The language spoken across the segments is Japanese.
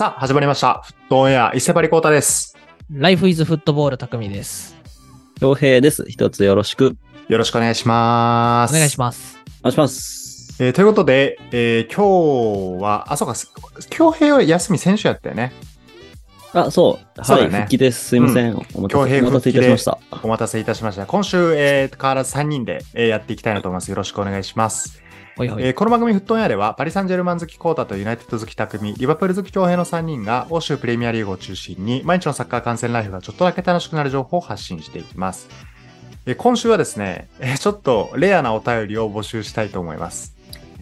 さあ、始まりました。フットオンエア、伊勢張光太です。ライフイズフットボール匠です。恭平です。一つよろしく。よろしくお願いします。お願いします。お願いします。えーということで、えー今日は、あ、そうか、す京平は休み先週やったよね。あ、そう。はい、そうだよね復帰です。すいません。お待た恭平せお待たせいたしました。お待たせいたしました。今週、えー変わらず3人で、えーやっていきたいなと思います。よろしくお願いします。ほいほい。えーこの番組フットオンエアでは、パリ・サンジェルマン好きコータとユナイテッド好き匠、リバプール好き京平の3人が、欧州プレミアリーグを中心に、毎日のサッカー観戦ライフがちょっとだけ楽しくなる情報を発信していきます。えー今週はですね、えーちょっとレアなお便りを募集したいと思います。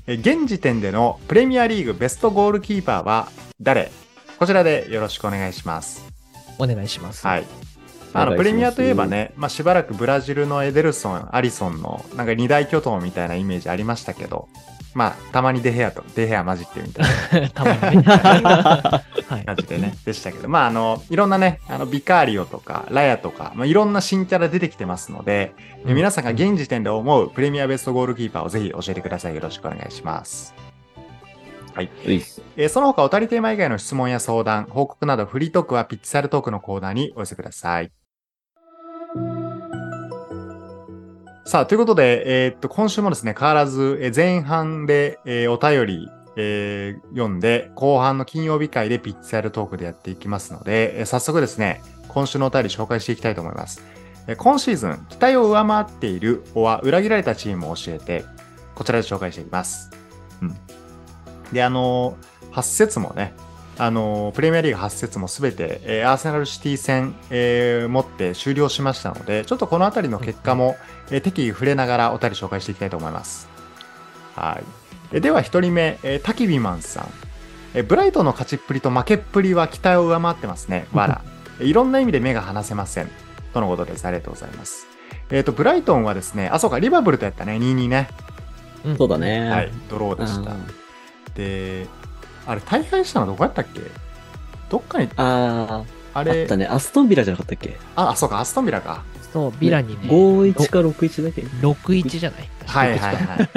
えー現時点でのプレミアリーグベストゴールキーパーは誰？こちらでよろしくお願いします。お願いします。はい。あのプレミアといえばね、まあ、しばらくブラジルのエデルソン、アリソンのなんか二大巨頭みたいなイメージありましたけど、まあ、たまにデヘアとデヘア混じってみたいな たまにね。はい。感じでね、でしたけど、まあ、あの、いろんなね、あの、ビカーリオとか、ラヤとか、まあ、いろんな新キャラ出てきてますので、え皆さんが現時点で思うプレミアベストゴールキーパーをぜひ教えてください。よろしくお願いします。はい。えーその他、おたりテーマ以外の質問や相談、報告などフリートークはピッチサルトークのコーナーにお寄せください。さあ、ということで、えーっと、今週もですね、変わらず、え前半で、えーお便り、えー読んで、後半の金曜日会でピッチサルトークでやっていきますので、え早速ですね、今週のお便り紹介していきたいと思います。え今シーズン、期待を上回っている、おは裏切られたチームを教えて、こちらで紹介していきます。うん。で、あのー、8節もね、あのプレミアリーグ8節もすべて、えーアーセナルシティ戦、えー、もって終了しましたので、ちょっとこのあたりの結果も、えー適宜触れながらお便り紹介していきたいと思います。はい。えーでは、1人目、えー、タキビマンさん。えーブライトンの勝ちっぷりと負けっぷりは期待を上回ってますね。わら。えーいろんな意味で目が離せません。とのことです。ありがとうございます。えっ、と、ブライトンはですね、あ、そうか、リバブルとやったね、2-2ね。うんそうだ。ね。はい、ドローでした。で、あれ、大敗したのどこやったっけ？どっかに、あー、ああれったね。アストンビラじゃなかったっけ？あ、あそうか、アストンビラか。そう、ビラにね、?51 か61だけ。61じゃない？はいはいはい。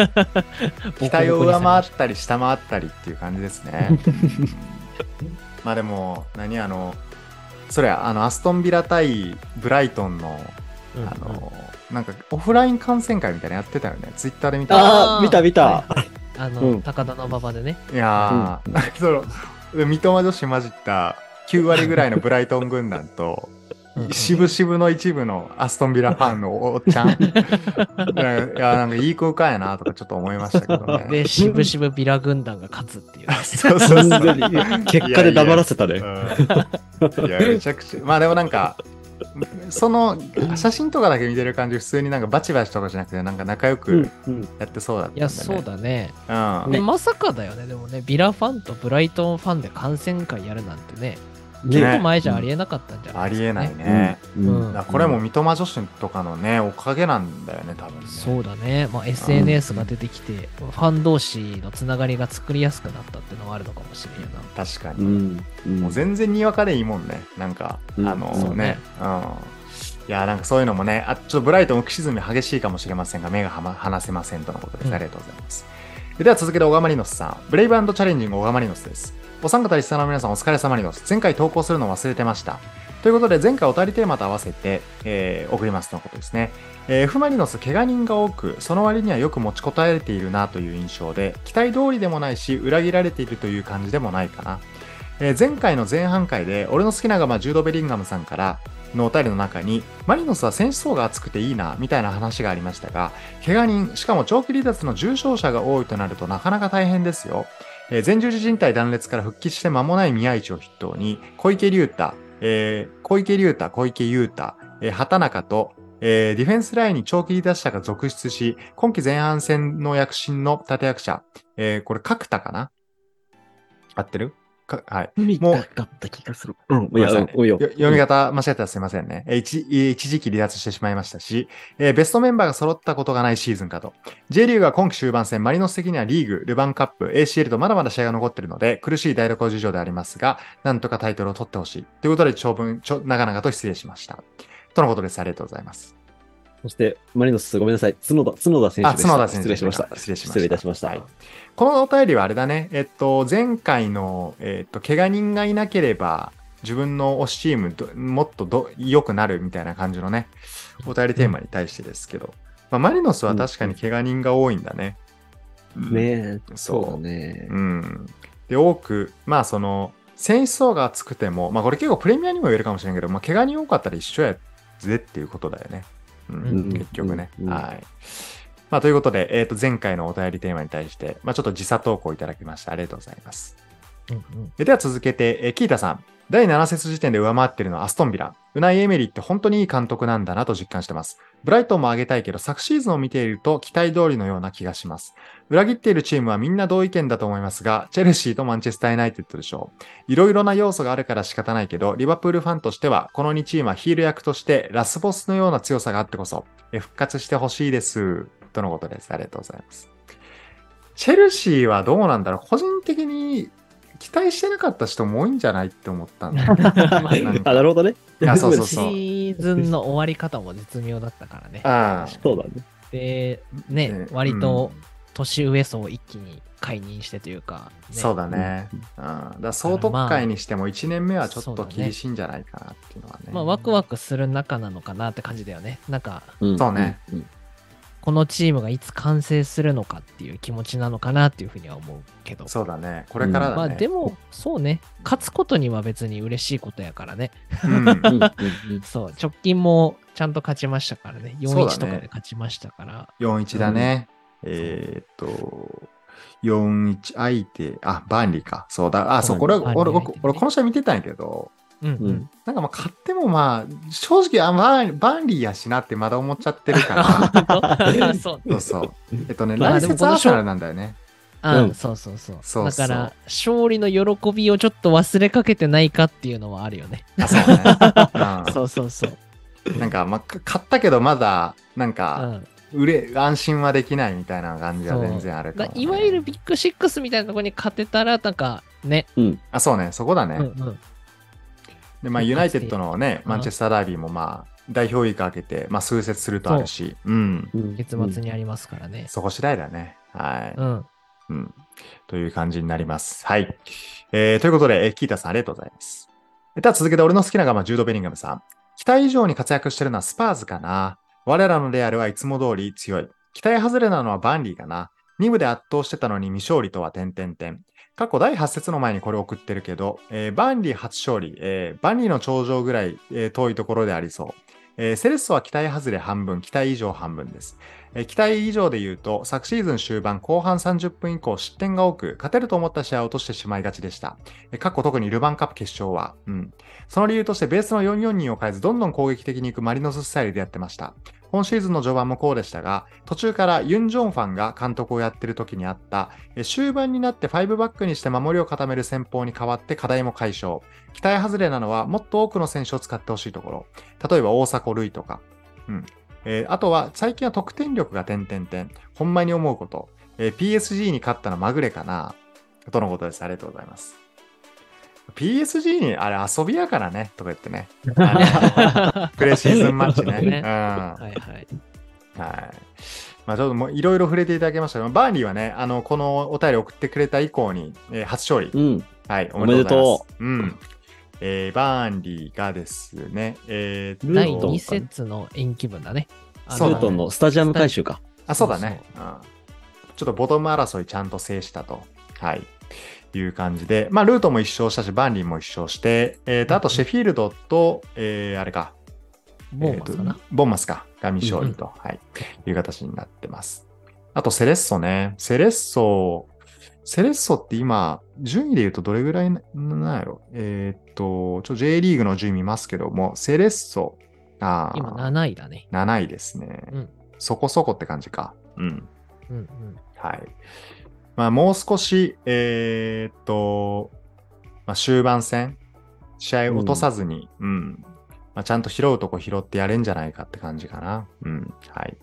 期待を上回ったり下回ったりっていう感じですね。まあでも、何あの、それあの、アストンビラ対ブライトンの、うんあの、なんかオフライン観戦会みたいなのやってたよね。ツイッターで見た。あー見た見たはいはいあの、うん高田の馬場でね。いやー、その、三笘女子混じった9割ぐらいのブライトン軍団と、うんうん渋々の一部のアストンビラファンのおっちゃん。いや、なんかいい空間やなとかちょっと思いましたけどね。で、しぶしぶビラ軍団が勝つっていう。そうそうそう。結果で黙らせたね。うんいや、めちゃくちゃ。まあでもなんか、その写真とかだけ見てる感じ、普通になんかバチバチとかじゃなくて、なんか仲良うくんうんやってそうだったんいや、で、ねそうだね。うん。でまさかだよね。でもね、ビラファンとブライトンファンで観戦会やるなんてね、ね結構前じゃありえなかったんじゃなありえいですか、ね。ないね。うんこれも三笘女子とかのね、おかげなんだよね、多分ね。そうだね、まあ、SNS が出てきて、ファン同士のつながりが作りやすくなったっていうのがあるのかもしれんよな。確かに。うん。うんもう全然にわかでいいもんね。なんか、うんあのねねうん。いや、なんかそういうのもね、あちょっとブライトン浮き沈み激しいかもしれませんが、目がはま離せませんとのことです。うんありがとうございます。では続けて、小川マリノスさん。ブレイブチャレンジング小川マリノスです。お三方リスナーの皆さんお疲れ様リノス。前回投稿するの忘れてました。ということで、前回おたりテーマと合わせて、えー送りますとのことですね。えー F・ マリノス、怪我人が多く、その割にはよく持ちこたえているなという印象で、期待通りでもないし、裏切られているという感じでもないかな。えー前回の前半回で、俺の好きながまあジュード・ベリンガムさんからのお便りの中に、マリノスは選手層が厚くていいな、みたいな話がありましたが、怪我人、しかも長期離脱の重症者が多いとなるとなかなか大変ですよ。えー前十字靭帯断裂から復帰して間もない宮市を筆頭に、小池龍太、えー小池龍太、小池優太、えー畑中と、えーディフェンスラインに長期離脱者が続出し、今季前半戦の躍進の立役者、えーこれ角田かな？合ってる？かはい。見もうたかった気がする。うん。いや、ごめんなさいうん、おいよよ。読み方間違ったらすいませんね。えー一一時期離脱してしまいましたし、えーベストメンバーが揃ったことがないシーズンかと。J リーグは今季終盤戦、マリノス的にはリーグ、ルヴァンカップ、ACL とまだまだ試合が残っているので、苦しい台所事情でありますが、なんとかタイトルを取ってほしい。ということで、長文、ちょ長々と失礼しました。とのことです。ありがとうございます。そして、マリノス、ごめんなさい。角田、角田選手。角田先生失礼しました。失礼しました。失礼いたしました。はいこのお便りはあれだね。えっと、前回の、えっと、怪我人がいなければ、自分の推しチームど、もっとど良くなるみたいな感じのね、お便りテーマに対してですけど、まあ、マリノスは確かに怪我人が多いんだね。うんねえ、そうそうだね。うん。で、多く、まあその、選手層が厚くても、まあこれ結構プレミアにも言えるかもしれんけど、まあ怪我人多かったら一緒やぜっていうことだよね。結局ね。うんはい。まあということで、えっ、と、前回のお便りテーマに対して、まあちょっと時差投稿いただきました。ありがとうございます。うんうんえでは続けて、えーキータさん。第7節時点で上回っているのはアストンビラ。ウナイ・エメリって本当にいい監督なんだなと実感してます。ブライトンも上げたいけど、昨シーズンを見ていると期待通りのような気がします。裏切っているチームはみんな同意見だと思いますが、チェルシーとマンチェスター・ユナイテッドでしょう。いろいろな要素があるから仕方ないけど、リバプールファンとしては、この2チームはヒール役としてラスボスのような強さがあってこそ、復活してほしいです。とのことです。ありがとうございます。チェルシーはどうなんだろう個人的に期待してなかった人も多いんじゃないって思ったんだよね。なんかあ、なるほどね。いやそうそうシそうーズンの終わり方も絶妙だったからね。ああそうだね。で、ね、ね割とうん年上層を一気に解任してというか、ねそうだね。うん、だから総特会にしても1年目はちょっと厳しいんじゃないかなっていうのはね。まあ、ワクワクする仲なのかなって感じだよね。なんか、んそうね。んこのチームがいつ完成するのかっていう気持ちなのかなっていうふうには思うけど。そうだね。これからだね。まあでも、そうね。勝つことには別に嬉しいことやからね。うん、うんうんうん そう、直近もちゃんと勝ちましたからね。そうだね4-1とかで勝ちましたから。4-1だね。えーっと、4-1相手、あ、バンリーか。そうだ。あ、そう、これ、俺、俺この試合見てたんやけど、うんうんうん。なんかまあ勝ってもまあ、正直あバン、バンリーやしなってまだ思っちゃってるから。そう。そうそう。えっとね、まあ来節アーセナルなんだよね。あ、うんそうそうそう。そうそうだから、勝利の喜びをちょっと忘れかけてないかっていうのはあるよね。あ、そうね。そうそうそう。うん、なんか、まあ、か勝ったけどまだ、なんうか、ん、売れ、安心はできないみたいな感じはそう全然あるかも、ね。だいわゆるビッグシックスみたいなところに勝てたら、なんかね、あ、そうね、そこだね。うんうん、で、まあ、ユナイテッドのね、うんマンチェスターダービーもまあ、代表以下開けて、まあ、数節するとあるし、うん。うん月末にありますからね。そこ次第だね。はい。うん。うん。という感じになります。はい。えー、ということで、えーキータさんありがとうございます。では続けて、俺の好きなガマ、ジュード・ベリンガムさん。期待以上に活躍してるのはスパーズかな。我らのレアルはいつも通り強い。期待外れなのはバンリーかな。2部で圧倒してたのに未勝利とは点々点。過去第8節の前にこれ送ってるけど、えーバンリー初勝利、えーバンリーの頂上ぐらい、えー遠いところでありそう。えーセレッソは期待外れ半分、期待以上半分です。えー期待以上で言うと、昨シーズン終盤後半30分以降失点が多く、勝てると思った試合を落としてしまいがちでした。えー過去特にルヴァンカップ決勝は、うん。その理由としてベースの442を変えず、どんどん攻撃的に行くマリノススタイルでやってました。今シーズンの序盤もこうでしたが、途中からユン・ジョンファンが監督をやっている時にあった、終盤になって5バックにして守りを固める戦法に変わって課題も解消。期待外れなのはもっと多くの選手を使ってほしいところ。例えば大迫塁とか。うん。えーあとは最近は得点力が点々点。ほんまに思うこと。えー PSG に勝ったのまぐれかな。とのことです。ありがとうございます。PSG にあれ遊びやからね。とか言ってね。プレシーズンマッチね。ねうん。はいはい。はい。まあちょっともういろいろ触れていただきましたけど、バーニーはね、あの、このお便り送ってくれた以降に、えー初勝利。うん。はい、おおめでとう。うん。えーバーンリーがですね、えー第2ルートンかね節の延期分だね。あのそうだねルートンのスタジアム改修か。あ、そうだね。うん。ちょっとボトム争いちゃんと制したと。はい。いう感じで、まあ、ルートも一勝したし、バーンリーも一勝して、えーと、あと、シェフィールドと、えーあれか、ボーマスかな？えーと。ボンマスか。が未勝利と、はい。いう形になってます。あと、セレッソね。セレッソ、セレッソって今、順位で言うとどれぐらいななんやろ？えーっと、ちょ、J リーグの順位見ますけども、セレッソ、あー今7位だね。7位ですね。うんそこそこって感じか。うん。うんうん。はい。まあ、もう少し、えーっと、まあ、終盤戦、試合を落とさずに、うん、まあ、ちゃんと拾うとこ拾ってやれんじゃないかって感じかな。うん。はい。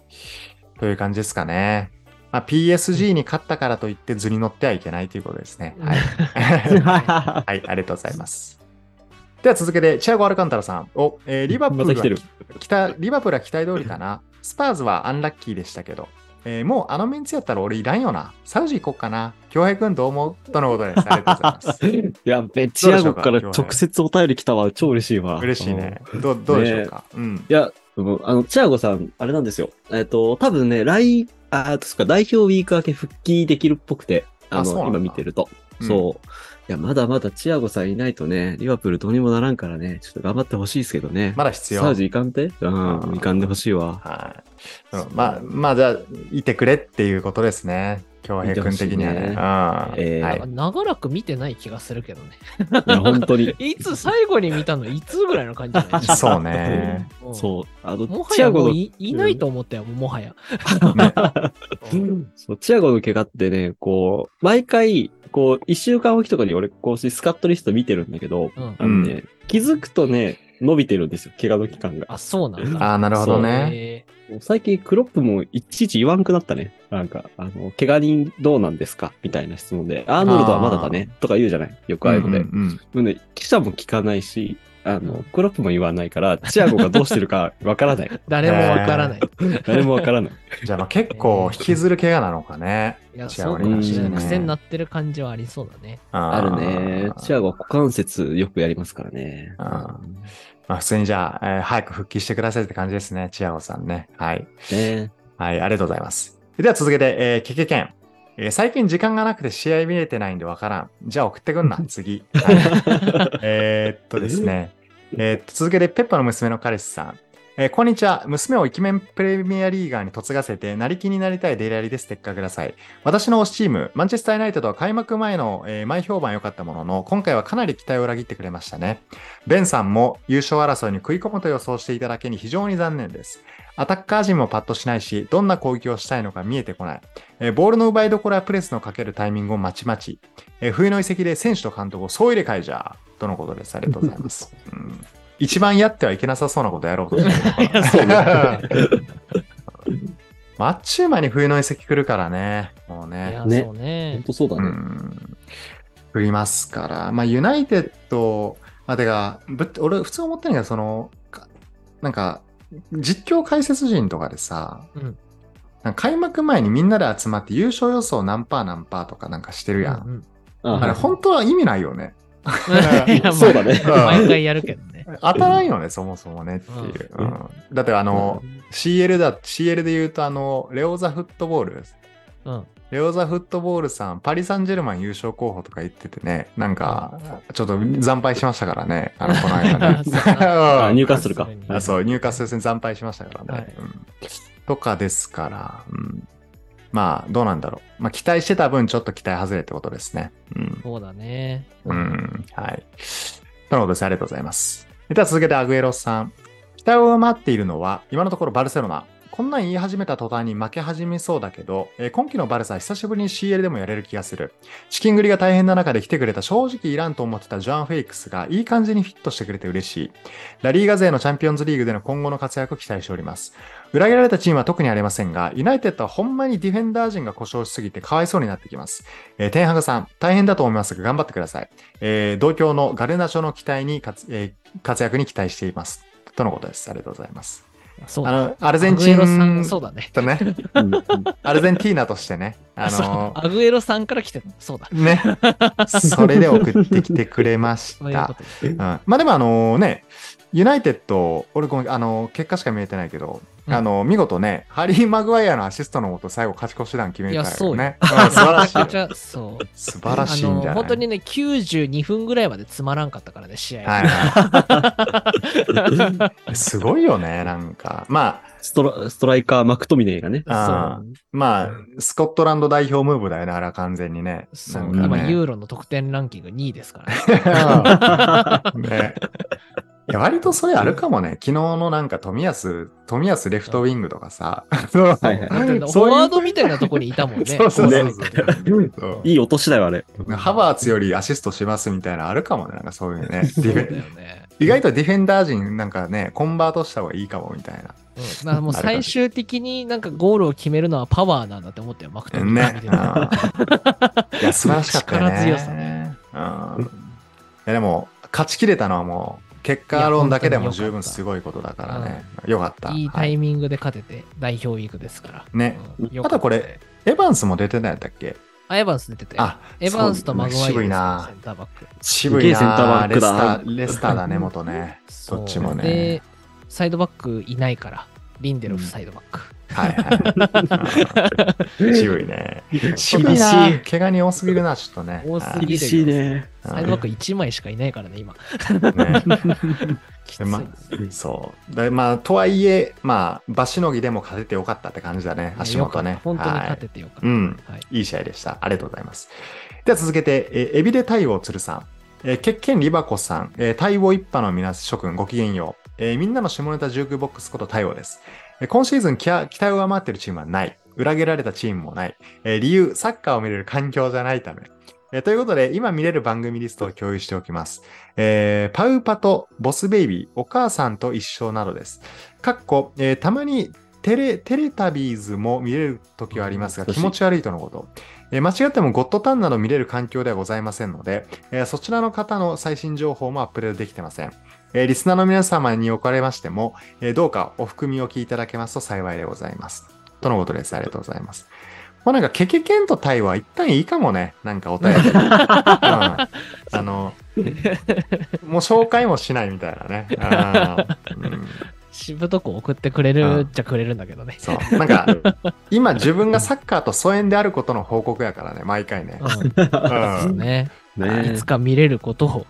という感じですかね。まあ、PSG に勝ったからといって図に乗ってはいけないということですね。はい。はい、ありがとうございます。では続けて、チアゴ・アルカンタラさん。お、えーリバプールはまリバプールは期待通りかな。スパーズはアンラッキーでしたけど、えーもうあのメンツやったら俺いらんよな。サウジ行こっかな。京平くんどう思う？とのことです。ありがとうございます。いや、べ、チアゴか？ら直接お便り来たわ。超嬉しいわ。嬉しいね。どうどうでしょうか？うん。いや、あの、チアゴさん、あれなんですよ。えっ、と、多分ね、来、あ、そっか、代表ウィーク明け復帰できるっぽくて、あの、あ今見てると。うんそう。いや、まだまだチアゴさんいないとね、リバプールどうにもならんからね、ちょっと頑張ってほしいですけどね。まだ必要。サウジいかんて？ううんん、いかんでほしいわ。はい。うんまあ、まあ、じゃあ、いてくれっていうことですね。京平くん的にはね。ねうん。えーはい。長らく見てない気がするけどね。いや、本当に。いつ最後に見たの？いつぐらいの感じじゃない？そうね。うんそう。あのも、はやチアゴの、もういいないと思ったよ、もうもはや。ね そうチアゴの怪我ってね、こう、毎回、こう、一週間おきとかに俺、こう、スカットリスト見てるんだけど、うんあのね、気づくとね、伸びてるんですよ、怪我の期間が。あ、そうなんだ。ああ、なるほどね。へもう最近クロップもいちいち言わんくなったね。なんか、あの、怪我人どうなんですかみたいな質問で、アーノルドはまだだね。とか言うじゃないよくああいうので。うんうんもうね、記者も聞かないし、あの、クロップも言わないから、チアゴがどうしてるかわからない。ー 誰もわからない。誰もわからない。じゃあ、まあ結構引きずる怪我なのかね。いや、違うそうかもしれない。ね癖になってる感じはありそうだね。ああるね。チアゴは股関節よくやりますからね。あまあ、普通にじゃあ、えー早く復帰してくださいって感じですね。チアゴさんね。はい。ねはい、ありがとうございます。では続けて、えー、ケケケン。えー最近時間がなくて試合見れてないんでわからん。じゃあ送ってくんな、次。はい、えーっとですね。えーっと、続けて、ペッパの娘の彼氏さん。えーこんにちは。娘をイケメンプレミアリーガーに嫁がせて、なりきになりたいデイラリでステッカーください。私の推しチーム、マンチェスター・ユナイテッドは開幕前の、えー前評判良かったものの、今回はかなり期待を裏切ってくれましたね。ベンさんも優勝争いに食い込むと予想していただけに非常に残念です。アタッカー陣もパッとしないし、どんな攻撃をしたいのか見えてこない。えーボールの奪いどころやプレスのかけるタイミングをまちまち。えー冬の移籍で選手と監督を総入れ替えじゃ、とのことです。ありがとうございます。うん一番やってはいけなさそうなことやろうとしてる マッチューマに冬の移籍来るからね。もういねや、。ねそうね本。当そうだうね。ん。振りますから。まあ、ユナイテッド、まあ、てか、俺、普通思ってるのが、その、かなんか、実況解説陣とかでさ、うんなんか開幕前にみんなで集まって優勝予想何パー何パーとかなんかしてるやん。うんああれ、本当は意味ないよね。そうだねまあ毎回やるけどね。当たらんよね、そもそもねっていう。うんうんだってあの、CL だ、CL で言うとあの、レオザフットボール。うん。レオザフットボールさん、パリ・サンジェルマン優勝候補とか言っててね、なんか、ちょっと惨敗しましたからね、あの、この間ねあ、ニューカッスルか。あそう、入荷戦惨敗しましたからね。はいうんとかですから、うんまあ、どうなんだろう。まあ、期待してた分、ちょっと期待外れってことですね。うん。そうだね。うん。はい。とのことです。ありがとうございます。では続けて、アグエロさん。期待を上回っているのは、今のところバルセロナ。こんなん言い始めた途端に負け始めそうだけど、えー今季のバルサ久しぶりに CL でもやれる気がする。資金繰りが大変な中で来てくれた正直いらんと思ってたジョアン・フェイクスがいい感じにフィットしてくれて嬉しい。ラリーガ勢のチャンピオンズリーグでの今後の活躍を期待しております。裏切られたチームは特にありませんが、ユナイテッドはほんまにディフェンダー陣が故障しすぎてかわいそうになってきます。えーテンハグさん、大変だと思いますが頑張ってください。えー同郷のガルナチョの期待に活,、えー活躍に期待しています。とのことです。ありがとうございます。そうだ。あの、アルゼンチアグエロさんンそうだね。とね、うんうんアルゼンティーナとしてね、あの、アグエロさんから来てる。そうだ。ね、それで送ってきてくれました。うん、まあでもあのね、ユナイテッド、俺ごめん、あの、結果しか見えてないけど、うんあの、見事ね、ハリー・マグワイアのアシストのもと最後勝ち越し弾決めたいやそうよよね。うん 素晴らしいそう。素晴らしいんじゃない？本当にね、92分ぐらいまでつまらんかったからね、試合。はいはい。すごいよね、なんか。まストラストライカー、マクトミネーがね。あ、まあ、スコットランド代表ムーブだよね、あれは完全にね。そうん今、ユーロの得点ランキング2位ですからね。ね。いや割とそれあるかもね。昨日のなんか富安、富安レフトウィングとかさ。そうはいはいフそういうォワードみたいなとこにいたもんね。そうそうそうねいい落としだよ、あれ。ハバーツよりアシストしますみたいなのあるかもね。なんかそういうね。デ そうだよね。意外とディフェンダー陣なんかね、コンバートした方がいいかもみたいな。うんだからもう最終的になんかゴールを決めるのはパワーなんだって思ったよ、マクトミね。いや、素晴らしかったよね。力強さねうん。いや、でも、勝ち切れたのはもう、結果論だけでも十分すごいことだからね。よかった。いいタイミングで勝てて、代表ウィークですから。ね。たねとこれ、エヴァンスも出てないんだっけ？あ、エヴァンス出てて。あ、エヴァンスとマグワイア渋いなセ。ンターバック。渋いな。センターバックだレスター、レスターだね、元ね。そっちもねで、サイドバックいないから、リンデロフサイドバック。はいはいうん。渋いね。渋い厳なしい。怪我に多すぎるな、ちょっとね。多すぎ厳しいね。うんサイドバック1枚しかいないからね、今。ねきついまそう。でまあ、とはいえ、まあ、場しのぎでも勝ててよかったって感じだね、足元ね。本当にはい勝ててよかった。うん。はいいい試合でした。ありがとうございます。では続けて、えーエビデ太陽鶴さん、えー、ケッケンリバコさん、えー、太陽一派の皆諸君ごきげんよう。えーみんなの下ネタジュークボックスこと太陽です。えー今シーズン期待を上回っているチームはない。裏切られたチームもない。えー理由、サッカーを見れる環境じゃないため。えーということで、今見れる番組リストを共有しておきます。えーパウパとボスベイビー、お母さんと一緒などです。かっこ、えーたまにテレ、テレタビーズも見れる時はありますが、うん気持ち悪いとのこと。えー間違ってもゴッドタンなど見れる環境ではございませんので、えーそちらの方の最新情報もアップデートできてません。えーリスナーの皆様におかれましても、えーどうかお含みを聞いただけますと幸いでございます。とのことです。ありがとうございます。もうなんか、ケケケンとタイは一旦いいかもね。なんかお便り。うん、あの、もう紹介もしないみたいなね。うんうんしぶとく送ってくれるっちゃくれるんだけどね。そう。なんか、今自分がサッカーと疎遠であることの報告やからね、毎回ね。うんうんね。いねつか見れることを。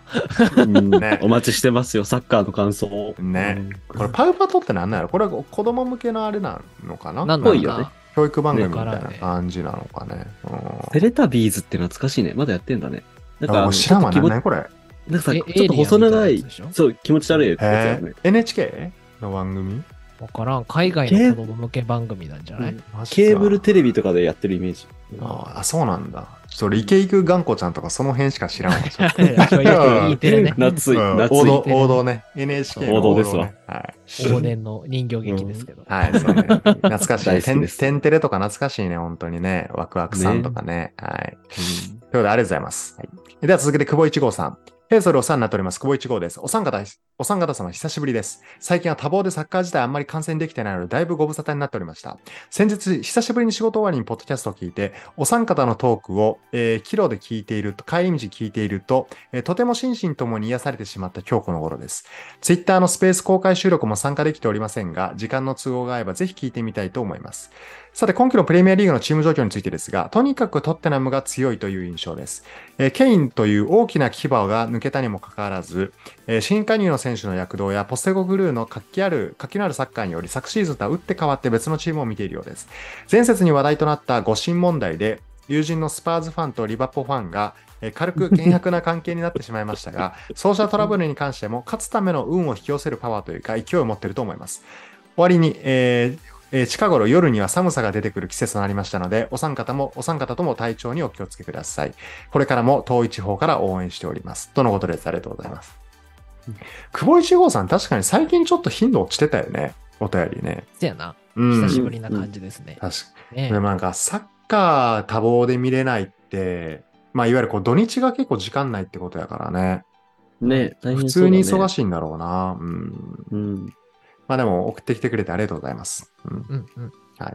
うんねお待ちしてますよ、サッカーの感想を。ねこれ、パウパトって何なのこれは子供向けのあれなのかな？なんぽいよねか、教育番組みたいな感じなのかね。うんテレタビーズって懐かしいね。まだやってんだね。なんか、知らんわ、これ？なんかさ、えちょっと細長いそう、気持ち悪いやつだよね。えー NHK の番組？わからん。海外の子供向け番組なんじゃない？ケーブルテレビとかでやってるイメージ。ああ、そうなんだ。ちょっと俺、イケイク頑固ちゃんとかその辺しか知らんわ。ちょっといやそういういいテレね。夏い、うん夏王道い。王道ね。NHK の王道ですわねはい。往年の人形劇ですけど。はい、そうね。懐かしい。大好きてんですてんてれとか懐かしいね、本当にね。ワクワクさんとかね。はい。ということで、ありがとうございます。はい、では続けて、久保一号さん。ヘイソルお世話になっております。久保一号です。お三方、お三方様、久しぶりです。最近は多忙でサッカー自体あんまり観戦できてないので、だいぶご無沙汰になっておりました。先日、久しぶりに仕事終わりにポッドキャストを聞いて、お三方のトークを、えー、キロで聞いていると、帰り道聞いていると、えーとても心身ともに癒されてしまった今日この頃です。ツイッターのスペース公開収録も参加できておりませんが、時間の都合が合えばぜひ聞いてみたいと思います。さて、今季のプレミアリーグのチーム状況についてですが、とにかくトッテナムが強いという印象です。えーケインという大きな牙が抜けたにもかかわらず、えー新加入の選手の躍動やポステゴグルーの活気ある、活気のあるサッカーにより昨シーズンとは打って変わって別のチームを見ているようです。前節に話題となった誤審問題で、友人のスパーズファンとリバポファンが、えー軽く険悪な関係になってしまいましたが、ソーシャルトラブルに関しても勝つための運を引き寄せるパワーというか勢いを持っていると思います。終わりに、えーえー近頃夜には寒さが出てくる季節となりましたので、お三方も、お三方とも体調にお気をつけください。これからも遠い地方から応援しております。とのことです。ありがとうございます。久保一号さん、確かに最近ちょっと頻度落ちてたよね。お便りね。せやな。うん。久しぶりな感じですね。確かねに。でもなんか、サッカー多忙で見れないって、まあ、いわゆるこう土日が結構時間ないってことやからね。ね、大普通に忙しいんだろうな。うん。うん。まあでも、送ってきてくれてありがとうございます。うん。うんうん。はい。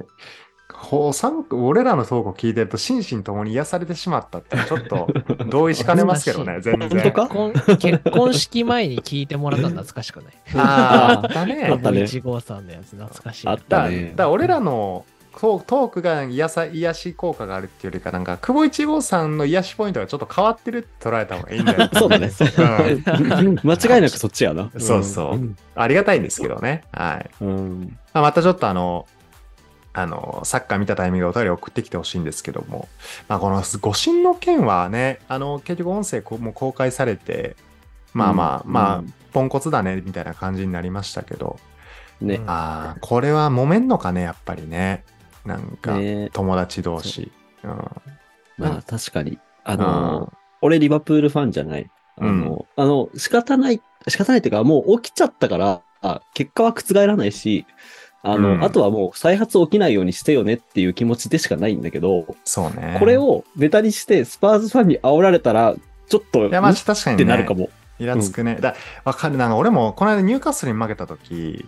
ほうさん俺らのトークを聞いてると心身ともに癒されてしまったってちょっと 同意しかねますけどね、全然。本当か？結婚結婚式前に聞いてもらったの懐かしくない？あーあったね。あったね1号さんのやつ懐かしい。あっだたねだ俺らのトトークが癒さ癒し効果があるっていうよりか、なんか、久保一号さんの癒しポイントがちょっと変わってるって捉えた方がいいんだよ そうだね。うん間違いなくそっちやな。そうそううんありがたいんですけどね。はい。うん。まあ、またちょっとあの、あの、サッカー見たタイミングでお便り送ってきてほしいんですけども、まあ、この誤審の件はね、あの、結局音声こも公開されて、まあまあ、うんまあ、うんポンコツだね、みたいな感じになりましたけど、ね。ああ、これは揉めんのかね、やっぱりね。なんか、ね友達同士。うん。まあ確かに。あの、俺リバプールファンじゃない。あうんの、あの、仕方ない、仕方ないっていうか、もう起きちゃったから、あ結果は覆らないし、あの、うんあとはもう再発起きないようにしてよねっていう気持ちでしかないんだけど、そうね。これ、をネタにしてスパーズファンに煽られたら、ちょっと、いや、まあ確かに、ね。てなるかも。いイラつくね。だわかる。なんか俺もこの間ニューカッスルに負けた時、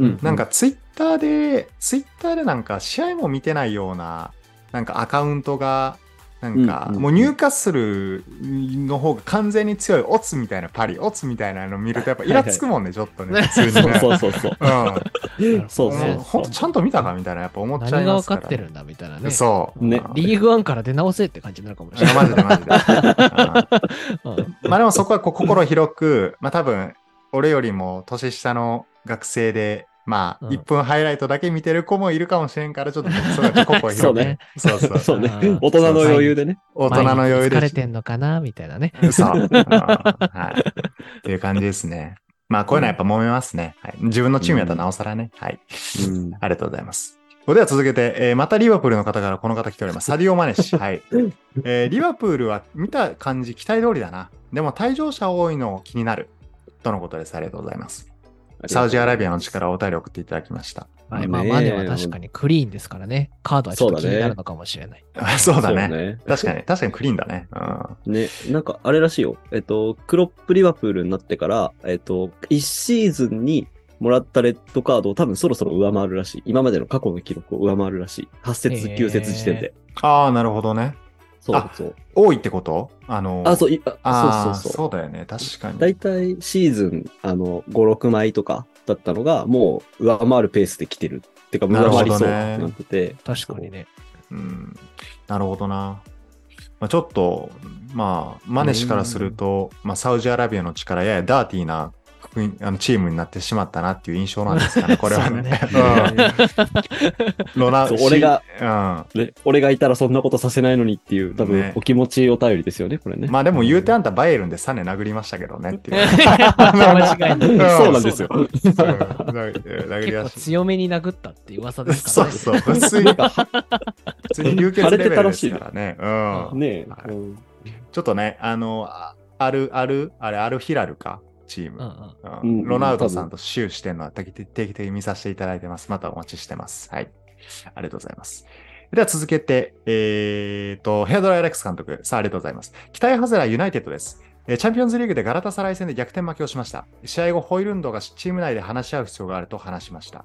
うんなんかツイッターで、ツイッターでなんか試合も見てないような、なんかアカウントが、なんかもうニューカッスルの方が完全に強いオツみたいなパリ、オツみたいなの見るとやっぱイラつくもんね、ちょっとね。普通にね。そうそうそうそう。うん。そうそうほんとちゃんと見たかみたいなやっぱ思っちゃ何が分いますか、からってるんだみたいなね。そう。ねうんリーグワンから出直せって感じになるかもしれない。マジでマジで。まあでもそこはこう心広く、まあ多分、俺よりも年下の学生で、まあうん1分ハイライトだけ見てる子もいるかもしれんから、ちょっとそ。そうねそうそう。そうねうん。大人の余裕でね。大人の余裕で。疲れてんのかなみたいなね。そう。うんはい。っていう感じですね。まあこういうのはやっぱ揉めますね。はい、自分のチームやったらなおさらね。はい。うんありがとうございます。では続けて、えーまたリバプールの方からこの方来ております。サディオ・マネシ。はい。えーリバプールは見た感じ期待通りだな。でも退場者多いの気になる。とのことです。ありがとうございます。サウジアラビアの力をお便り送っていただきました。はい、まあ、ねえマネは確かにクリーンですからね。カードはちょっと気になるのかもしれない。あそうだね。ね。確かに、確かにクリーンだね。うん。ね、なんかあれらしいよ。えっと、クロップリバプールになってから、えっと、1シーズンにもらったレッドカードを多分そろそろ上回るらしい。今までの過去の記録を上回るらしい。8節、へー9節時点で。ああ、なるほどね。そうそう。多いってこと？あの、あ、そう、いあそうそうそう。そうだよね。確かに。だいたいシーズン、あの、5、6枚とかだったのが、もう上回るペースで来てる。ってか、上回りそうってなってて。確かにね。うん。なるほどな。まあ、ちょっと、まあ、マネ氏からすると、まあ、サウジアラビアの力ややダーティーな国あのチームになってしまったなっていう印象なんですかね、これはね。うんロナ俺が、うん。で俺がいたらそんなことさせないのにっていう、多分ねお気持ちお便りですよね、これね。まあでも言うてあんたバイエルンでサネ殴りましたけどねっていう。間違いない。そうなんですよ。強めに殴ったっていう噂ですからね。そうそう。普通に、普通に流血レベルですからね。うん。ちょっとね、あの、あある、ある、あれ、アルヒラルか、チーム。ロナウドさんとシューしてるのは定期定期的に見させていただいてます。またお待ちしてます。はい。ありがとうございます。では続けて、えーと、ヘアドライアレックス監督。さあ、ありがとうございます。期待外れはユナイテッドです。えーチャンピオンズリーグでガラタサライ戦で逆転負けをしました。試合後、ホイルンドがチーム内で話し合う必要があると話しました。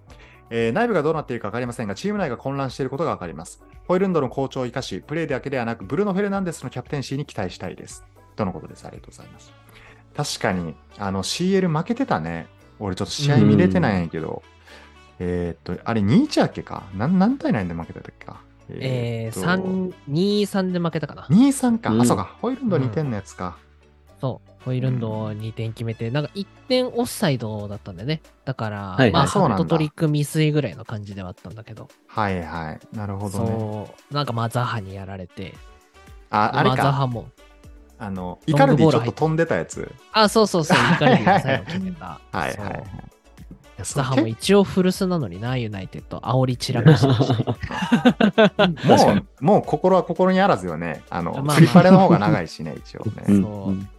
えー内部がどうなっているか分かりませんが、チーム内が混乱していることが分かります。ホイルンドの好調を生かし、プレーだけではなく、ブルーノ・フェルナンデスのキャプテンシーに期待したいです。とのことです。ありがとうございます。確かに、あの、CL 負けてたね。俺ちょっと試合見れてないんやけど、えーっと、あれ2-1やっけか？何何対何で負けてたっけかえー、っと3、2、3で負けたかな。2-3か。うんあ、そうか。ホイールンド2点のやつか。そう。ホイールンド2点決めて、なんか1点オフサイドだったんだよね。だから、はいまあ、そうなんだハットトリック未遂ぐらいの感じではあったんだけど、はいはい。なるほどね。そう、なんかまあ、ザハにやられて、あ、あれまあ、ザか。ハも、あの、イカルディちょっと飛んでたやつ。あ、そうそうそう、イカルディが最後決めた。は いはいはい。いやそうザハも一応古巣なのにな、ユナイテッド、煽り散らかしてましたねもう、もう心は心にあらずよね。あの、まあまあフリパレの方が長いしね、一応ね。うんそううん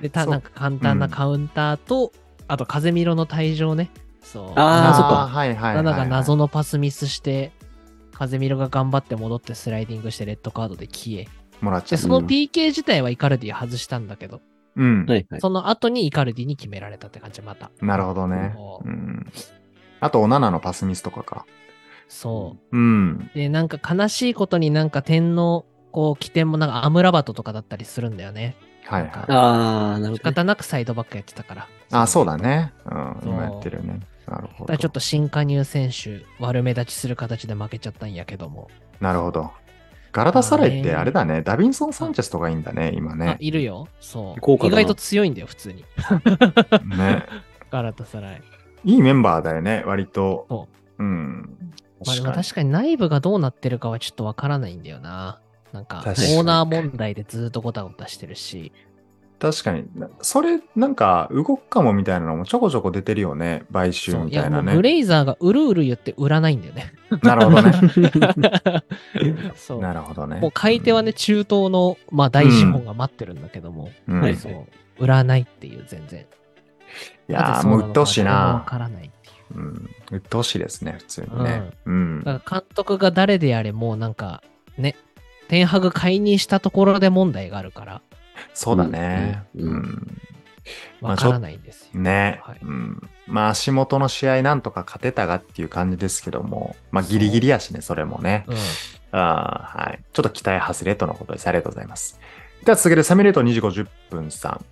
で、たなんか簡単なカウンターと、あと、風見ろの退場ね。そう。あーそっかーはいはいはいはい。なんか謎のパスミスして、風見ろが頑張って戻ってスライディングしてレッドカードで消え。で、もらっちゃう。その PK 自体はイカルディ外したんだけど、うん。はいはい。その後にイカルディに決められたって感じ、また。なるほどねそ。う。うんあと、おななのパスミスとかか。そうん。う。で、なんか悲しいことになんか点の、こう、起点もなんかアムラバトとかだったりするんだよね。はいはい。ああ、なる仕ほどね。方なくサイドバックやってたから。あ、そうだね。うん。そう今やってるね。なるほどだから。ちょっと新加入選手、悪目立ちする形で負けちゃったんやけども。なるほど。ガラタサライってまあれだね。ダビンソン・サンチェスとかいいんだね、今あね。いるよ。そう。意外と強いんだよ、普通に。ね。ガラタサライ。いいメンバーだよね、割と。。そうん。まあでも確かに確かに内部がどうなってるかはちょっとわからないんだよな。なんか、オーナー問題でずっとごたごたしてるし。確かに。なそれ、なんか、動くかもみたいなのもちょこちょこ出てるよね。買収みたいなねもうグ。レイザーがうるうる言って売らないんだよね。なるほどね。そう。なるほどね。もう買い手はね、中東の、まあ、大資本が待ってるんだけども、うん。そう。売らないっていう、全然。やー、なぜそうなのかもう鬱陶しい誰もわな。からないっていう。うん。鬱陶しいですね、普通にね。うん。だから監督が誰であれもうなんか、ね、テンハグ解任したところで問題があるから、そうだね。うんわからないんですよ。ね、はいうん。まあ足元の試合なんとか勝てたがっていう感じですけども、まあギリギリやしね、それもね。うん。あーはい。ちょっと期待外れとのことです。ありがとうございます。では続けてサミュレート2時50分さん。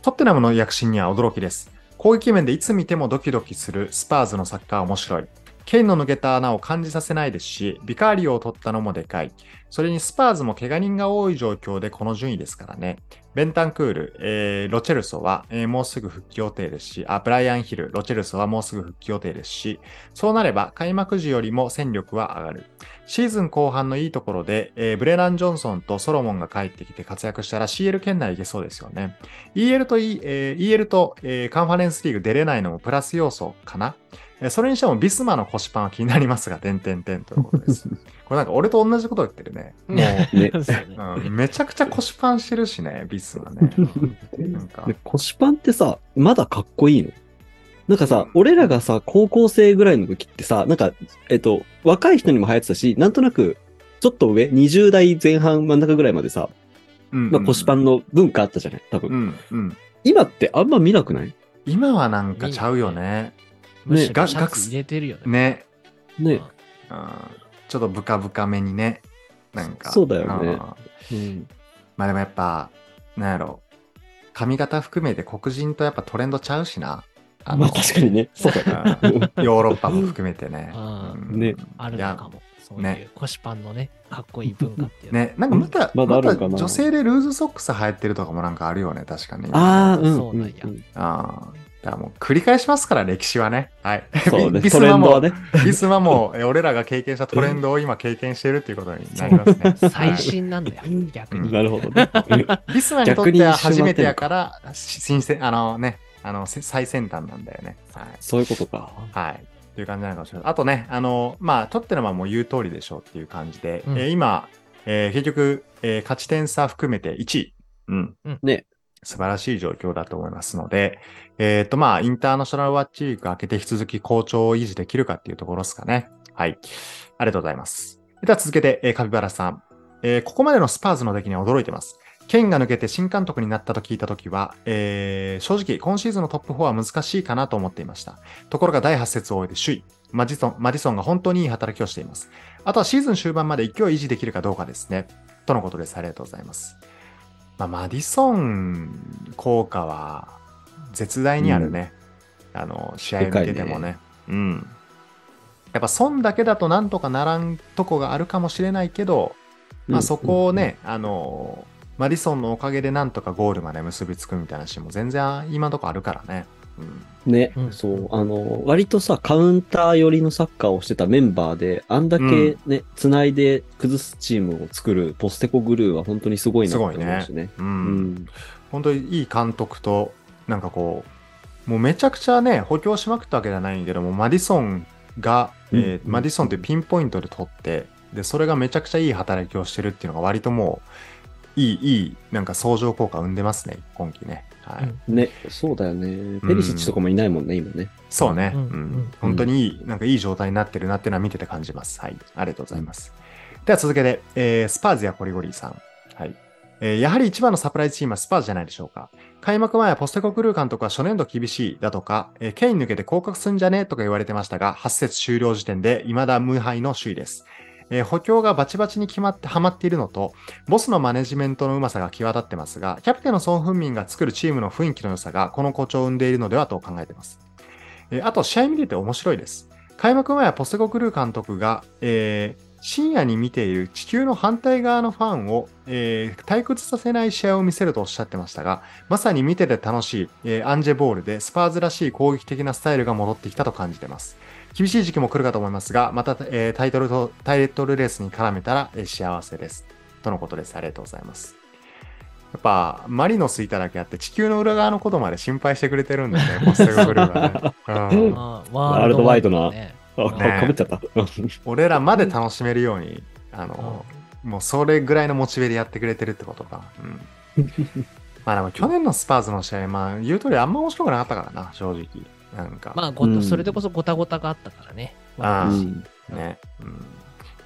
トッテナムの躍進には驚きです。攻撃面でいつ見てもドキドキするスパーズのサッカーは面白い。ケインの抜けた穴を感じさせないですし、ビカーリオを取ったのもでかい。それにスパーズも怪我人が多い状況でこの順位ですからね。ベンタンクール、えーロチェルソは、えーもうすぐ復帰予定ですし、あ、ブライアンヒル、ロチェルソはもうすぐ復帰予定ですし、そうなれば開幕時よりも戦力は上がる。シーズン後半のいいところで、えーブレナン・ジョンソンとソロモンが帰ってきて活躍したら CL 圏内いけそうですよね。EL と,、E えー EL と、えーカンファレンスリーグ出れないのもプラス要素かな。えーそれにしてもビスマの腰パンは気になりますが、点々点ということです。これなんか俺と同じこと言ってるね。もうねう、うん、めちゃくちゃ腰パンしてるしね、ビスマね。なんかで、腰パンってさ、まだかっこいいの？なんかさ、俺らがさ、高校生ぐらいの時ってさ、なんか、えっと、若い人にも流行ってたし、なんとなく、ちょっと上、20代前半真ん中ぐらいまでさ、うんまあ腰パンの文化あったじゃない？多分。うんうん。今ってあんま見なくない？今はなんかちゃうよね。むしろがシャツ入れてるよね。ね。ね。うんちょっとブカブカめにね。なんか。そうだよねうんうん。まあでもやっぱ、なんやろ。髪型含めて黒人とやっぱトレンドちゃうしな。あまあ確かにね。そうだヨーロッパも含めてね。あうんねあるのかも。そういうね腰パンのね、かっこいい文化っていうの。ね、なんかまた、まだあるんかな女性でルーズソックス流行ってるとかもなんかあるよね、確かに。ああ、うん。そうなんやうんああ。だからもう繰り返しますから、歴史はね。はい。そうね。ビトスマも、ね。ビスマも、え俺らが経験したトレンドを今経験しているっていうことになりますね。最新なんだよ、逆に。なるほどね。ビスマにとっては初めてやから、新鮮、あのね、あの、せ最先端なんだよね。はい。そういうことか。はい。という感じなのかもしれない。あとね、あの、まあ、トッテナムはもう言う通りでしょうっていう感じで、うんえー今、えー結局、えー勝ち点差含めて1位。うん。ね。素晴らしい状況だと思いますので、えっ、と、まあ、インターナショナルワッチウィーク明けて引き続き好調を維持できるかっていうところですかね。はい。ありがとうございます。では続けて、えーカピバラさん。えーここまでのスパーズの出来に驚いてます。ケンが抜けて新監督になったと聞いたときは、えー正直、今シーズンのトップ4は難しいかなと思っていました。ところが第8節を終えて首位。マディソンマディソンが本当にいい働きをしています。あとはシーズン終盤まで勢い維持できるかどうかですね。とのことです。ありがとうございます。まあ、マディソン効果は絶大にあるね。あの、試合見ててもね。うん。やっぱ損だけだとなんとかならんとこがあるかもしれないけど、まあそこをね、あの、マディソンのおかげでなんとかゴールまで結びつくみたいなシーンも全然今のとこあるからね。うん。ね、うんそう、あの、割とさ、カウンター寄りのサッカーをしてたメンバーで、あんだけね、繋いで崩すチームを作るポステコグルーは本当にすごいなって思うしね。う。うんん。本当にいい監督と、なんかこう、もうめちゃくちゃね、補強しまくったわけじゃないんだけども、マディソンが、えーうんマディソンってピンポイントで取って、で、それがめちゃくちゃいい働きをしてるっていうのが割ともう、いい、いい、なんか相乗効果を生んでますね、今季ね。はい。うんね、そうだよね。ペリシッチとかもいないもんね、今ね。そうね、ううんんうん本当にいい、なんかいい状態になってるなっていうのは見てて感じます。はい。ありがとうございます。では続けて、えースパーズやコリゴリさん。はい。えーやはり一番のサプライズチームはスパーズじゃないでしょうか。開幕前はポステコクルー監督は初年度厳しいだとか、えーケイン抜けて降格すんじゃねとか言われてましたが、8節終了時点で未だ無敗の首位です。えー補強がバチバチに決まってハマっているのと、ボスのマネジメントのうまさが際立ってますが、キャプテンのソン・フンミンが作るチームの雰囲気の良さがこの好調を生んでいるのではと考えています。えーあと、試合見てて面白いです。開幕前はポステコクルー監督が、えー深夜に見ている地球の反対側のファンを、えー退屈させない試合を見せるとおっしゃってましたが、まさに見てて楽しい、えーアンジェボールでスパーズらしい攻撃的なスタイルが戻ってきたと感じてます。厳しい時期も来るかと思いますが、また、えータイトルと、タイトルレースに絡めたら、えー幸せです。とのことです。ありがとうございます。やっぱ、マリノスいただけあって、地球の裏側のことまで心配してくれてるんだよね、ポステコクルーがね。ワールドワイドなねかぶっちゃった。俺らまで楽しめるように、あの、もうそれぐらいのモチベでやってくれてるってことか。うん。まあでも去年のスパーズの試合、まあ言う通りあんま面白くなかったからな、正直。なんか。まあ、ごうんそれでこそごたごたがあったからね。あーうんね。うん。い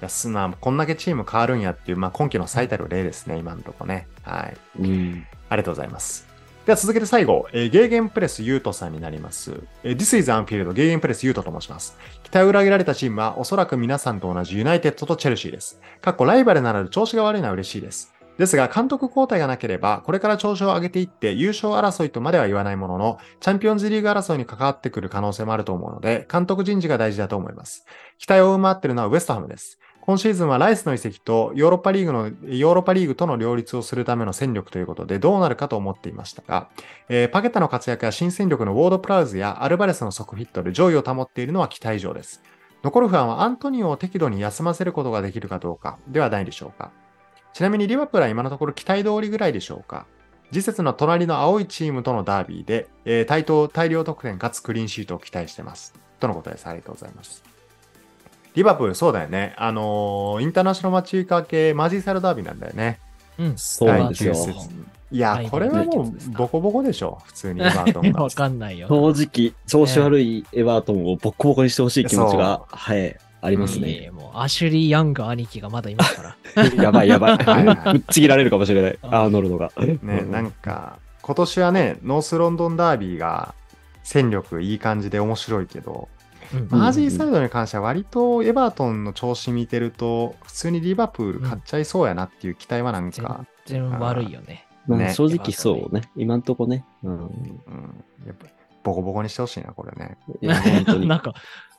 や、すな、こんだけチーム変わるんやっていう、まあ今季の最たる例ですね、今のとこね。はい。うん。ありがとうございます。では続けて最後、えーゲーゲンプレスユートさんになります。えー This is Anfield ゲーゲンプレスユートと申します。期待を裏切られたチームはおそらく皆さんと同じユナイテッドとチェルシーです。かっこライバルなら調子が悪いのは嬉しいです。ですが、監督交代がなければ、これから調子を上げていって優勝争いとまでは言わないものの、チャンピオンズリーグ争いに関わってくる可能性もあると思うので、監督人事が大事だと思います。期待を上回っているのはウエストハムです。今シーズンはライスの移籍とヨーロッパリーグの、ヨーロッパリーグとの両立をするための戦力ということでどうなるかと思っていましたが、えーパケタの活躍や新戦力のウォードプラウズやアルバレスの速ヒットで上位を保っているのは期待以上です。残る不安はアントニオを適度に休ませることができるかどうかではないでしょうか。ちなみにリバプールは今のところ期待通りぐらいでしょうか？次節の隣の青いチームとのダービーで、えー対等大量得点かつクリーンシートを期待してます。とのことです。ありがとうございます。リバプール、そうだよね。あのーインターナショナルマッチーカー系マージーサイドダービーなんだよね。うん。そうなんですよ。第9節いやは、いこれはもうボコボコでしょ。普通にエバートンが わ。かんないよ。正直、調子悪いエバートンをボッコボコにしてほしい気持ちが、はい、ありますね。えもうアシュリー・ヤング兄貴がまだいますから。やばいやばい。ぶっちぎられるかもしれない。アーノルドが。ね、なんか、今年はね、ノースロンドンダービーが戦力いい感じで面白いけど、マージーサイドに関しては割とエバートンの調子見てると、普通にリバプール勝っちゃいそうやなっていう期待はなんか、全然悪いよね。ねまあ正直そうね。今んとこね。うん。うん、やっぱボコボコにしてほしいな、これね。いや、本当に。なんか、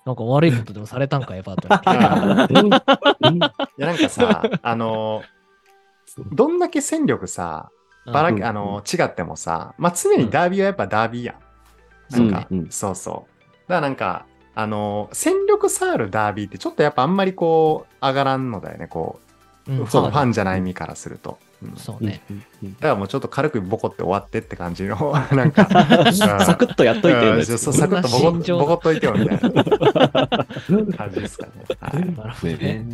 なんか悪いことでもされたんか、エバートンに。いや、なんかさ、あの、どんだけ戦力さ、ばらうん。あの、違ってもさ、まあ、常にダービーはやっぱダービーやん。なんか、うん。うん。そうそう。だからなんか、あの、戦力差あるダービーってちょっとやっぱあんまりこう、上がらんのだよね、こう、うん。ファンじじゃない身からすると。うんそうね。だからもうちょっっと軽くボコって終わってって感じの、なんか、サクッとやっといてよねうんそうそうサクッとボコ心情ボコっといてよみたいな感じですかね。はいなるほどね。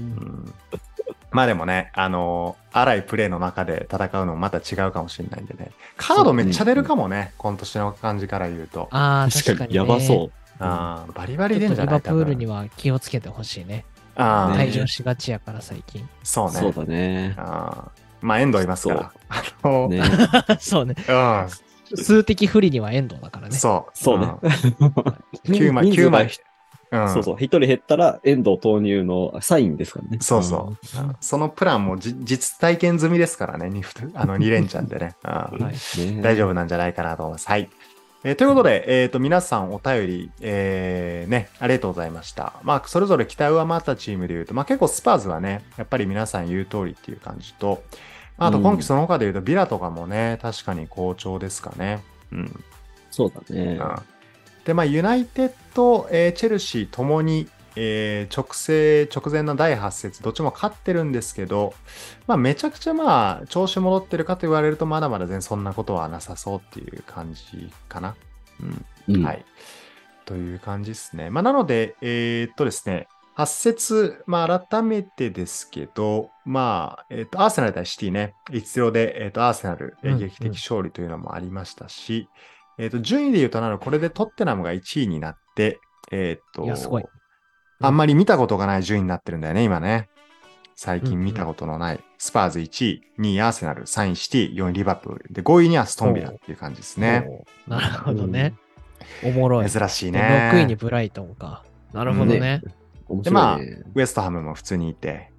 まあでもね、あのー荒いプレーの中で戦うのもまた違うかもしれないんでね。カードめっちゃ出るかもね、今年の感じから言うと。ああ、確かに確かに、ね。やばそう。あーバリバリ出んじゃないバプールには。は気をつけてほしいね。あーね退場しがちやから、最近。そうね。そうだね。あーまあ、遠藤いますから。あのね そうね。うん数的不利には遠藤だからね。そう。そうねん。9枚、9人数が枚。うんそうそう。一人減ったら、遠藤投入のサインですからね。そうそう。うんそのプランもじ実体験済みですからね、2, あの2連チャンでね。うんはいね大丈夫なんじゃないかなと思います。はい。えーということで、えっ、と、皆さんお便り、えーね、ありがとうございました。まあ、それぞれ期待を上回ったチームで言うと、まあ結構スパーズはね、やっぱり皆さん言う通りっていう感じと、まああと今季その他で言うと、ビラとかもね、確かに好調ですかね。うん。そうだね。うんで、まあ、ユナイテッド、えーチェルシーともに、えー直制、直前の第8節、どっちも勝ってるんですけど、まあ、めちゃくちゃまあ、調子戻ってるかと言われると、まだまだ全然そんなことはなさそうっていう感じかな。うん。うんはい。という感じですね。まあ、なので、えーっとですね、8節、まあ、改めてですけど、まあ、えーっと、アーセナル対シティね、1-0で、えーっと、アーセナル、えーうん劇的勝利というのもありましたし、えーっと、順位で言うとなるこれでトッテナムが1位になって、えーっと、いやすごいあんまり見たことがない順位になってるんだよね、今ね。最近見たことのない、スパーズ1位、2位アーセナル、3位シティ、4位リバプール、で5位にはストンビラっていう感じですね。なるほどね。おもろい。珍しいでね。6位にブライトンか。なるほどね。面でまあ。ウエストハムも普通にいて。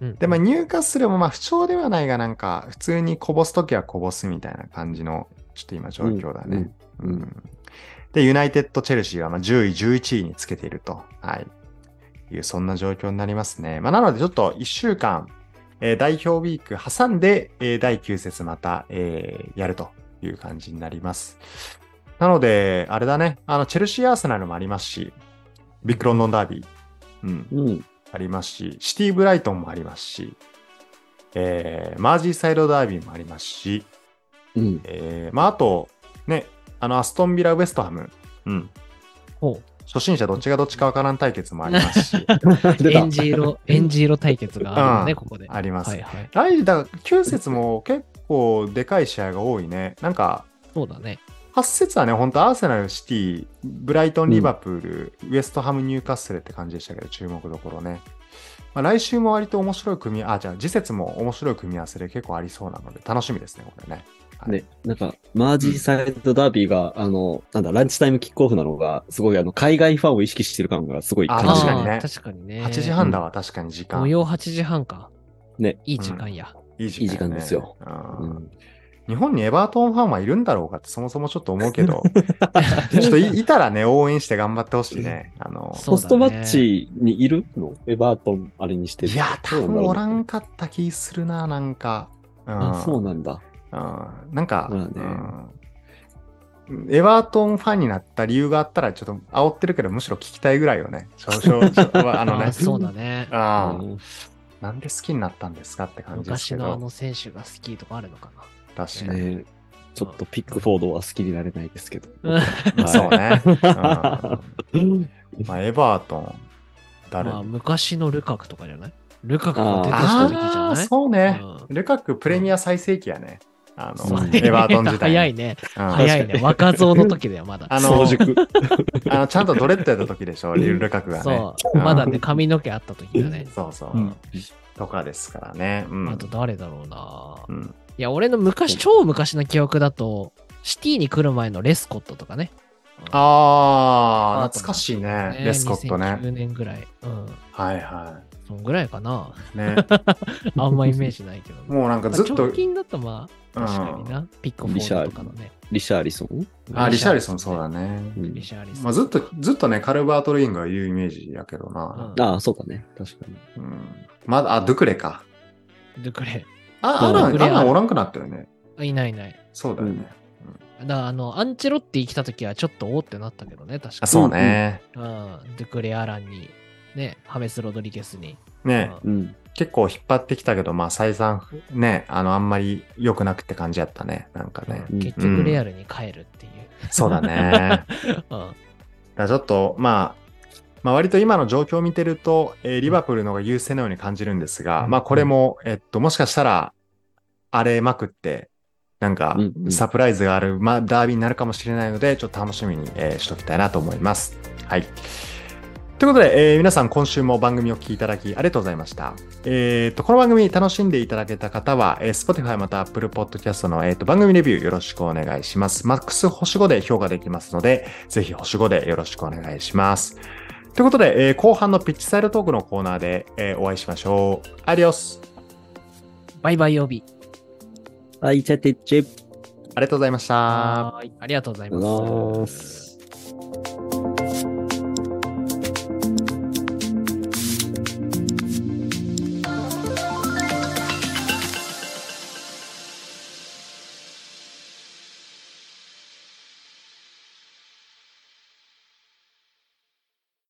うんで、まあ、ニューカッスルもまあ不調ではないが、なんか、普通にこぼすときはこぼすみたいな感じの、ちょっと今状況だね。うんで、ユナイテッド・チェルシーはまあ10位、11位につけていると。はい。いう、そんな状況になりますね。まあ、なので、ちょっと1週間、えー代表ウィーク挟んで、えー第9節また、えーやるという感じになります。なので、あれだね、あの、チェルシー・アーセナルもありますし、ビッグロンドンダービー、うん、うん。ありますし、シティ・ブライトンもありますし、えーマージーサイドダービーもありますし、うん。えーまあ、あと、ね、あの、アストンビラ・ウエストハム、うん、ほ初心者どっちがどっちかわからん対決もありますし、エンジ色、エンジ色 対決があるのね、うんここで。ありますはいはい。来だから9節も結構でかい試合が多いね。なんか、そうだね。8節はね、本当アーセナル、シティ、ブライトン、リバプール、ウエストハム、ニューカッスルって感じでしたけど、注目どころね。まあ、来週も割と面白い組み、あ、じゃあ次節も面白い組み合わせで結構ありそうなので、楽しみですね、これね。はいね、なんか、マージーサイドダービーが、あの、なんだ、ランチタイムキックオフなのが、すごい、あの、海外ファンを意識してる感がすごいあ感じる確かにね確かにね。8時半だわ、確かに時間。模様8時半か。ね。いい時間や。いい時間,、いい時間ですようんうん日本にエバートンファンはいるんだろうかってそもそもちょっと思うけど、ちょっといいたらね、応援して頑張ってほしいね。あの、そうポストマッチにいるの？エバートン、あれにしてるいや、多分おらんか。かった気するな、なんか。うんあ、そうなんだ。うんなんか、まあねうんエバートンファンになった理由があったら、ちょっと煽ってるけど、むしろ聞きたいぐらいよね。少々、ちょ あのねそうだね。あーうんなんで好きになったんですかって感じですけど。昔のあの選手が好きとかあるのか確かに。ねちょっとピックフォードは好きになれないですけど。な。はいそうね。うんまあ、エバートン、誰？まあ、昔のルカクとかじゃない？ルカクが出てきた時じゃない？そうね。うんルカクプレミア最盛期やね。あの、エバートン時代。早いね。うん早いね。若造の時だよ、まだ。あの。あの、ちゃんとドレッドやった時でしょ、リル・ルカクがね。そう。まだね、髪の毛あった時だね。そうそう。うんとかですからね。うん。あと誰だろうな。うん、いや、俺の昔、超昔の記憶だと、シティに来る前のレスコットとかね。ああ、懐かしいね。レスコットね。2009年ぐらい。うん。はいはそんぐらいかな。い。ね。あんまイメージないけど、ね。もうなんかずっとまあ直、近だとまあ、うん確かにな。ピックフォードとかのね。リシャーリソン？あ、リシャーリソンそうだね。うんリシャーリソン。まあ、ずっと、ずっとね、カルバート・ルインが言うイメージやけどな。うんああ、そうだね。確かに。うん。まだ、あ、ドゥクレか。ドゥクレ。あ、アまあラン、アランおらんくなったよね。あいないいない。そうだよね。だから、あの、アンチェロッティ来た時はちょっとおーってなったけどね、確かあ、そうね。に。うん。ドゥクレアランに、ね、ハメス・ロドリゲスに。ね、うんうん。結構引っ張ってきたけど、まあ、再三、ね、あの、あんまり良くなくって感じやったね。なんかね。うん結局レアルに帰るっていう。そうだね。うん。だからちょっと、まあ、まあ、割と今の状況を見てると、えーリバプールの方が優勢のように感じるんですが、うんまあこれも、えっと、もしかしたら、荒れまくって、なんかうんうんサプライズがある、まあ、ダービーになるかもしれないので、ちょっと楽しみに、えーしときたいなと思います。はい。ということで、えー皆さん今週も番組を聞きいただきありがとうございました。えーと、この番組楽しんでいただけた方は、えー Spotify また Apple Podcast の、えーと番組レビューよろしくお願いします。マックス星5で評価できますので、ぜひ星5でよろしくお願いします。ということで、えー後半のピッチサイドトークのコーナーで、えーお会いしましょう。アディオスバイバイ曜日。はい、チャテッチェ。ありがとうございました。はーい。ありがとうございま。す。